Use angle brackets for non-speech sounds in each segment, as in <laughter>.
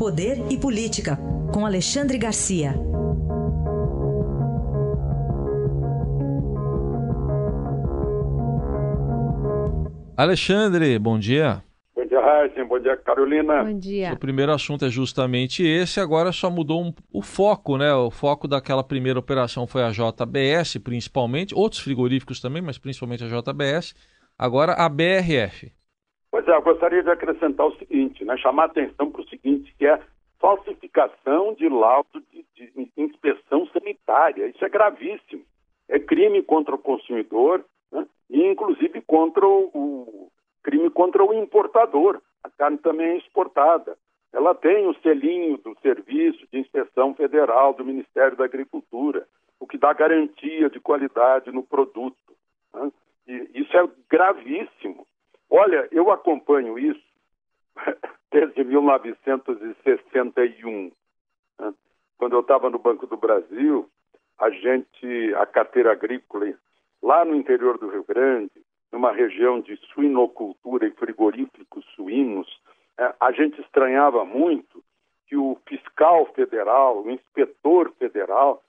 Poder e Política, com Alexandre Garcia. Alexandre, bom dia. Bom dia, Raíssa. Bom dia, Carolina. Bom dia. O primeiro assunto é justamente esse, agora só mudou um, o foco, né? O foco daquela primeira operação foi a JBS, principalmente, outros frigoríficos também, mas principalmente a JBS. Agora a BRF. Eu gostaria de acrescentar o seguinte, né? Chamar a atenção para o seguinte, que é falsificação de laudo de, de inspeção sanitária. Isso é gravíssimo. É crime contra o consumidor, e inclusive contra o, o crime contra o importador. A carne também é exportada. Ela tem o selinho do Serviço de Inspeção Federal do Ministério da Agricultura, o que dá garantia de qualidade no produto. Né? Isso é gravíssimo. Olha, eu acompanho isso <laughs> desde 1961. Né? Quando eu estava no Banco do Brasil, a gente, a carteira agrícola lá no interior do Rio Grande, numa região de suinocultura e frigoríficos suínos, é, a gente estranhava muito que o fiscal federal, o inspetor federal,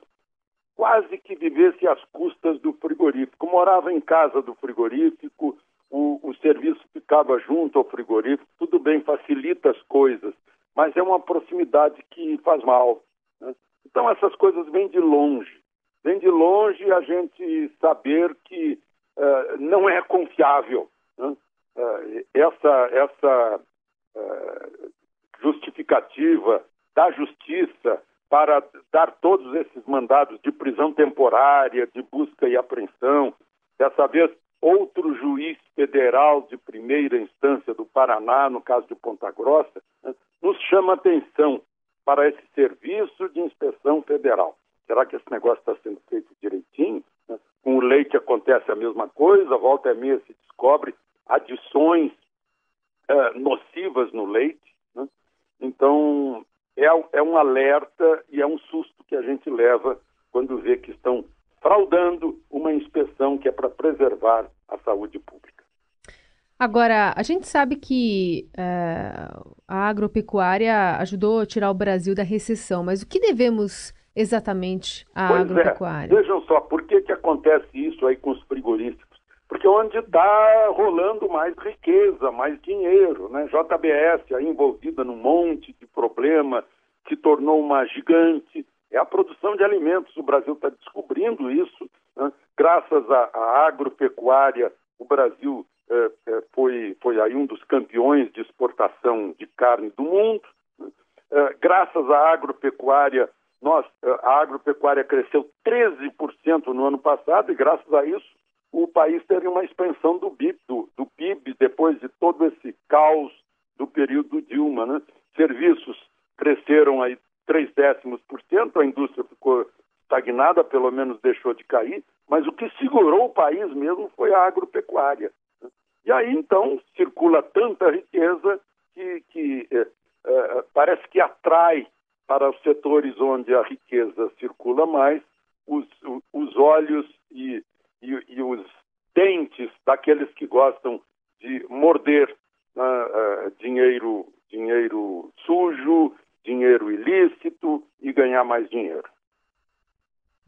quase que vivesse às custas do frigorífico. Morava em casa do frigorífico, o, o serviço ficava junto ao frigorífico, tudo bem, facilita as coisas, mas é uma proximidade que faz mal. Né? Então essas coisas vêm de longe vem de longe a gente saber que uh, não é confiável. Né? Uh, essa essa uh, justificativa da justiça para dar todos esses mandados de prisão temporária, de busca e apreensão, dessa vez outro juiz federal de primeira instância do Paraná, no caso de Ponta Grossa, né? nos chama atenção para esse serviço de inspeção federal. Será que esse negócio está sendo feito direitinho? Né? Com o leite acontece a mesma coisa, volta e meia se descobre adições é, nocivas no leite. Né? Então, é, é um alerta e é um susto que a gente leva quando vê que estão fraudando uma inspeção que é para preservar. Agora, a gente sabe que é, a agropecuária ajudou a tirar o Brasil da recessão, mas o que devemos exatamente a pois é. agropecuária? É. Vejam só, por que, que acontece isso aí com os frigoríficos? Porque onde está rolando mais riqueza, mais dinheiro, né? JBS aí envolvida num monte de problema, se tornou uma gigante, é a produção de alimentos. O Brasil está descobrindo isso. Né? Graças à, à, agropecuária, o Brasil é, é, foi, aí um dos campeões de exportação de carne do mundo. Né? É, graças à agropecuária, nós, a agropecuária cresceu 13% no ano passado e, graças a isso, o país teve uma expansão do PIB, do, do PIB depois de todo esse caos do período Dilma. Né? Serviços cresceram aí 3 décimos por cento, a indústria ficou estagnada, pelo menos deixou de cair, mas o que segurou o país mesmo foi a agropecuária. E aí, então, circula tanta riqueza que, que é, é, parece que atrai para os setores onde a riqueza circula mais, os, os olhos e, e, e os dentes daqueles que gostam de morder uh, uh, dinheiro, dinheiro sujo, dinheiro ilícito e ganhar mais dinheiro.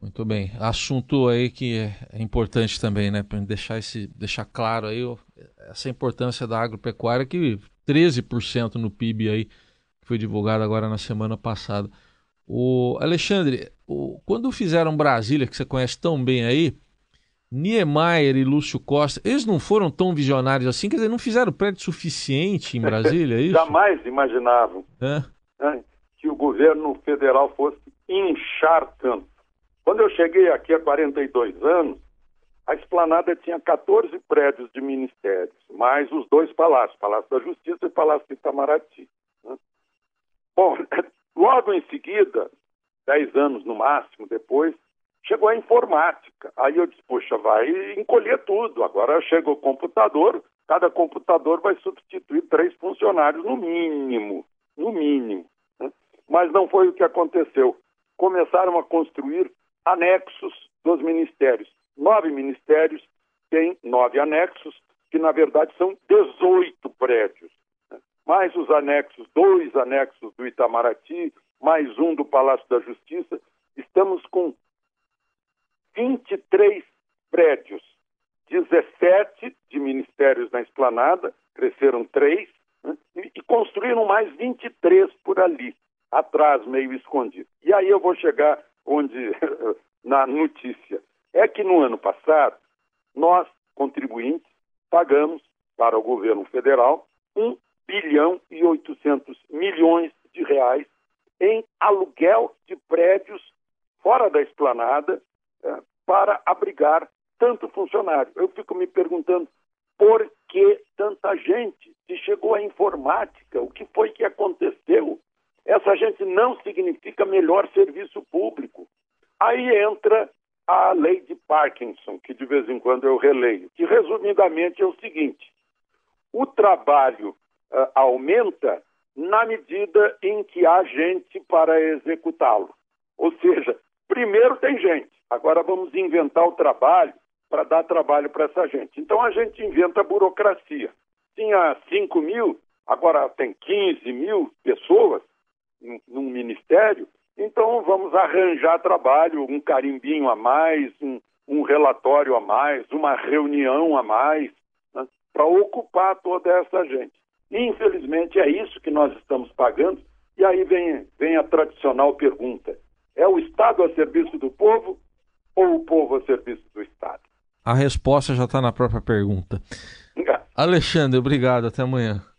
Muito bem. Assunto aí que é importante também, né? Para deixar, esse, deixar claro aí essa importância da agropecuária, que 13% no PIB aí que foi divulgado agora na semana passada. O Alexandre, o, quando fizeram Brasília, que você conhece tão bem aí, Niemeyer e Lúcio Costa, eles não foram tão visionários assim, quer dizer, não fizeram prédio suficiente em Brasília, é isso? <laughs> Jamais imaginavam né, que o governo federal fosse inchar tanto. Quando eu cheguei aqui há 42 anos, a esplanada tinha 14 prédios de ministérios, mais os dois palácios, Palácio da Justiça e Palácio de Itamaraty. Bom, <laughs> logo em seguida, dez anos no máximo depois, chegou a informática. Aí eu disse, poxa, vai encolher tudo. Agora chega o computador, cada computador vai substituir três funcionários no mínimo, no mínimo. Né? Mas não foi o que aconteceu. Começaram a construir anexos dos ministérios. Nove ministérios têm nove anexos, que na verdade são 18 prédios. Né? mais os anexos, dois anexos do Itamaraty, mais um do Palácio da Justiça. Estamos com 23 prédios, 17 de ministérios na esplanada, cresceram três, né? e construíram mais 23 por ali, atrás, meio escondido. E aí eu vou chegar onde, <laughs> na notícia. É que no ano passado, nós, contribuintes, pagamos para o governo federal 1 bilhão e 800 milhões de reais em aluguel de prédios fora da esplanada é, para abrigar tanto funcionário. Eu fico me perguntando por que tanta gente? Se chegou a informática, o que foi que aconteceu? Essa gente não significa melhor serviço público. Aí entra a lei de Parkinson, que de vez em quando eu releio, que resumidamente é o seguinte: o trabalho uh, aumenta na medida em que há gente para executá-lo. Ou seja, primeiro tem gente, agora vamos inventar o trabalho para dar trabalho para essa gente. Então a gente inventa burocracia. Tinha 5 mil, agora tem 15 mil pessoas num ministério, então vamos arranjar trabalho, um carimbinho a mais, um, um relatório a mais, uma reunião a mais, né, para ocupar toda essa gente. Infelizmente é isso que nós estamos pagando, e aí vem, vem a tradicional pergunta: é o Estado a serviço do povo ou o povo a serviço do Estado? A resposta já está na própria pergunta. <laughs> Alexandre, obrigado. Até amanhã. Até amanhã.